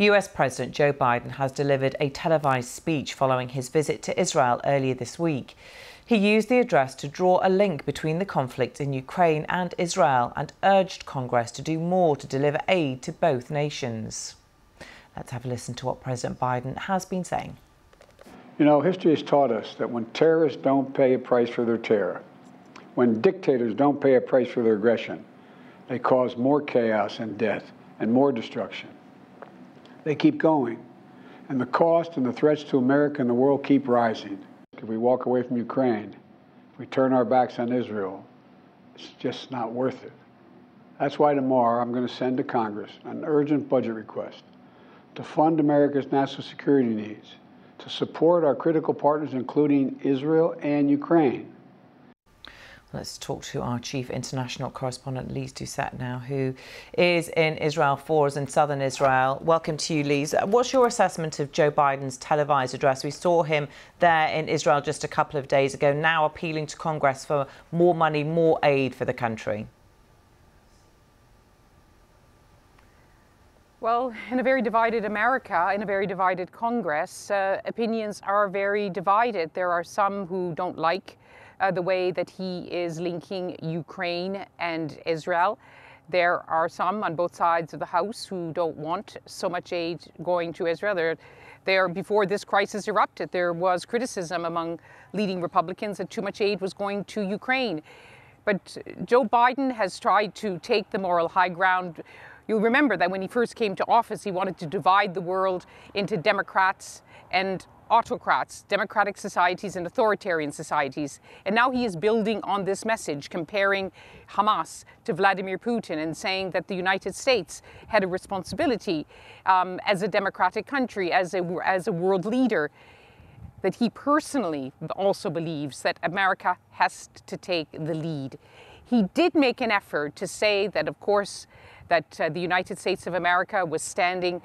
US President Joe Biden has delivered a televised speech following his visit to Israel earlier this week. He used the address to draw a link between the conflict in Ukraine and Israel and urged Congress to do more to deliver aid to both nations. Let's have a listen to what President Biden has been saying. You know, history has taught us that when terrorists don't pay a price for their terror, when dictators don't pay a price for their aggression, they cause more chaos and death and more destruction. They keep going. And the cost and the threats to America and the world keep rising. If we walk away from Ukraine, if we turn our backs on Israel, it's just not worth it. That's why tomorrow I'm going to send to Congress an urgent budget request to fund America's national security needs to support our critical partners, including Israel and Ukraine. Let's talk to our chief international correspondent, Lise Doucet, now, who is in Israel for us in southern Israel. Welcome to you, Lise. What's your assessment of Joe Biden's televised address? We saw him there in Israel just a couple of days ago, now appealing to Congress for more money, more aid for the country. Well, in a very divided America, in a very divided Congress, uh, opinions are very divided. There are some who don't like uh, the way that he is linking Ukraine and Israel. There are some on both sides of the House who don't want so much aid going to Israel. There, there, before this crisis erupted, there was criticism among leading Republicans that too much aid was going to Ukraine. But Joe Biden has tried to take the moral high ground You'll remember that when he first came to office, he wanted to divide the world into Democrats and autocrats, democratic societies and authoritarian societies. And now he is building on this message, comparing Hamas to Vladimir Putin and saying that the United States had a responsibility um, as a democratic country, as a, as a world leader, that he personally also believes that America has to take the lead. He did make an effort to say that, of course, that uh, the United States of America was standing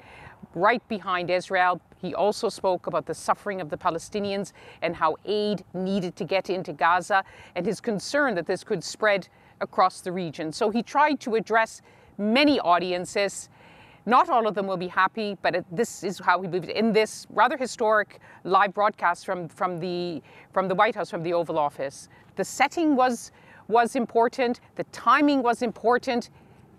right behind Israel. He also spoke about the suffering of the Palestinians and how aid needed to get into Gaza and his concern that this could spread across the region. So he tried to address many audiences. Not all of them will be happy, but this is how he believed in this rather historic live broadcast from, from, the, from the White House, from the Oval Office. The setting was, was important, the timing was important,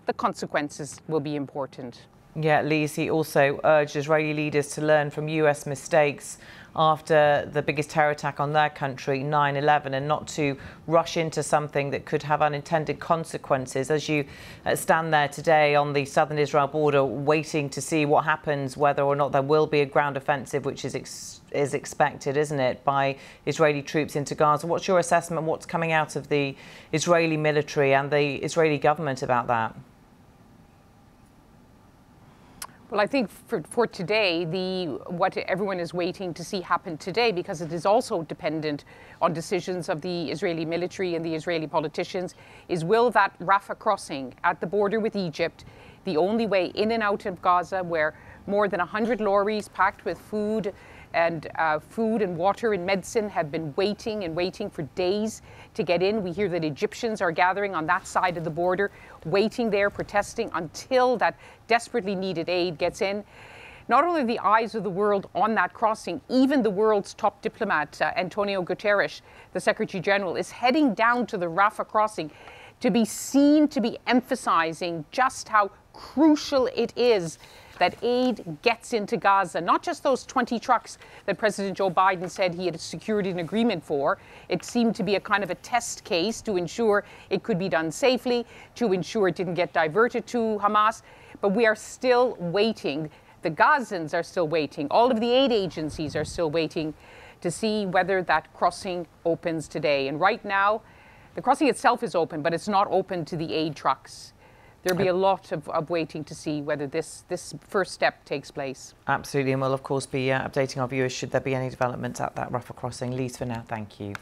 the consequences will be important. Yeah, Lisi also urged Israeli leaders to learn from US mistakes after the biggest terror attack on their country, 9 11, and not to rush into something that could have unintended consequences. As you uh, stand there today on the southern Israel border, waiting to see what happens, whether or not there will be a ground offensive, which is, ex is expected, isn't it, by Israeli troops into Gaza. What's your assessment? What's coming out of the Israeli military and the Israeli government about that? Well, I think for, for today, the what everyone is waiting to see happen today, because it is also dependent on decisions of the Israeli military and the Israeli politicians, is will that Rafah crossing at the border with Egypt, the only way in and out of Gaza, where more than 100 lorries packed with food and uh, food and water and medicine have been waiting and waiting for days to get in. We hear that Egyptians are gathering on that side of the border, waiting there, protesting until that desperately needed aid gets in. Not only the eyes of the world on that crossing, even the world's top diplomat, uh, Antonio Guterres, the Secretary General, is heading down to the Rafah crossing to be seen to be emphasizing just how crucial it is that aid gets into Gaza, not just those 20 trucks that President Joe Biden said he had secured an agreement for. It seemed to be a kind of a test case to ensure it could be done safely, to ensure it didn't get diverted to Hamas. But we are still waiting. The Gazans are still waiting. All of the aid agencies are still waiting to see whether that crossing opens today. And right now, the crossing itself is open, but it's not open to the aid trucks there'll be a lot of, of, waiting to see whether this, this first step takes place. Absolutely, and we'll of course be uh, updating our viewers should there be any developments at that Rafah crossing. Lise, for now, thank you.